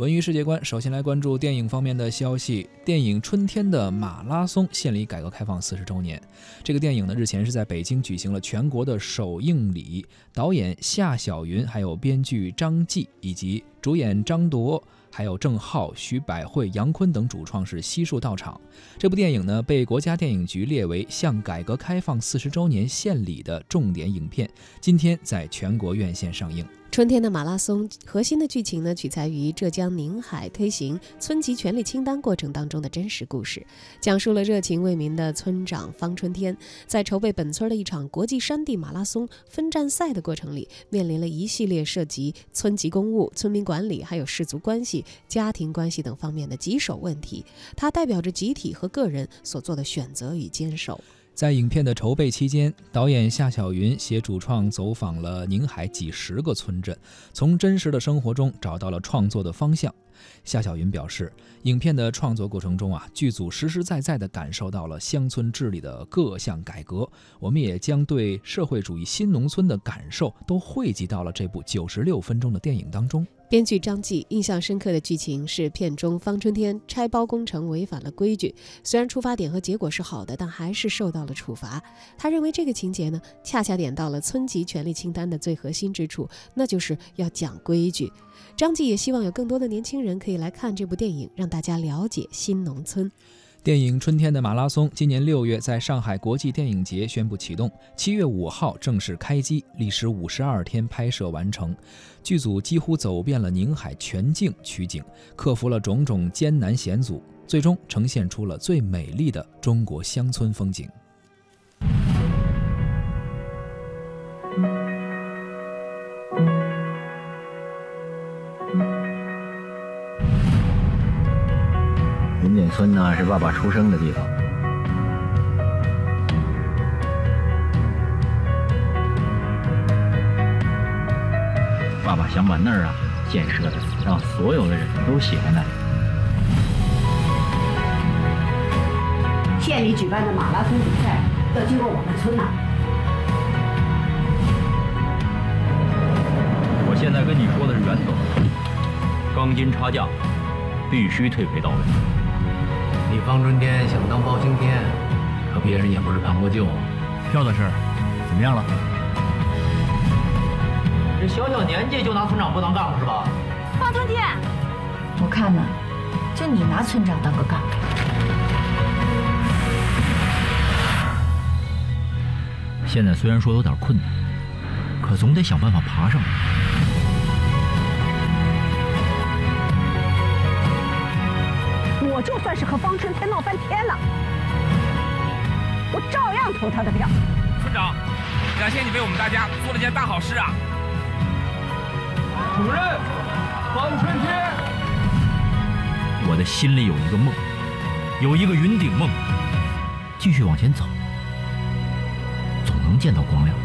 文娱世界观，首先来关注电影方面的消息。电影《春天的马拉松》献礼改革开放四十周年。这个电影呢，日前是在北京举行了全国的首映礼。导演夏小云，还有编剧张继，以及主演张铎。还有郑浩、徐百惠、杨坤等主创是悉数到场。这部电影呢，被国家电影局列为向改革开放四十周年献礼的重点影片，今天在全国院线上映。春天的马拉松核心的剧情呢，取材于浙江宁海推行村级权力清单过程当中的真实故事，讲述了热情为民的村长方春天在筹备本村的一场国际山地马拉松分站赛的过程里，面临了一系列涉及村级公务、村民管理、还有氏族关系、家庭关系等方面的棘手问题。它代表着集体和个人所做的选择与坚守。在影片的筹备期间，导演夏小云携主创走访了宁海几十个村镇，从真实的生活中找到了创作的方向。夏小云表示，影片的创作过程中啊，剧组实实在在地感受到了乡村治理的各项改革，我们也将对社会主义新农村的感受都汇集到了这部九十六分钟的电影当中。编剧张继印象深刻的剧情是片中方春天拆包工程违反了规矩，虽然出发点和结果是好的，但还是受到了处罚。他认为这个情节呢，恰恰点到了村级权力清单的最核心之处，那就是要讲规矩。张继也希望有更多的年轻人可以来看这部电影，让大家了解新农村。电影《春天的马拉松》今年六月在上海国际电影节宣布启动，七月五号正式开机，历时五十二天拍摄完成。剧组几乎走遍了宁海全境取景，克服了种种艰难险阻，最终呈现出了最美丽的中国乡村风景。云锦村呢是爸爸出生的地方，爸爸想把那儿啊建设的让所有的人都喜欢那里。县里举办的马拉松比赛要经过我们村呐。我现在跟你说的是原则，钢筋插架必须退赔到位。你方春天想当包青天，可别人也不是看过旧。票的事怎么样了？这小小年纪就拿村长不当干部是吧？方春天，我看呢，就你拿村长当个干部。现在虽然说有点困难，可总得想办法爬上来。我就算是和方春天闹翻天了，我照样投他的票。村长，感谢你为我们大家做了件大好事啊！主任，方春天，我的心里有一个梦，有一个云顶梦，继续往前走，总能见到光亮。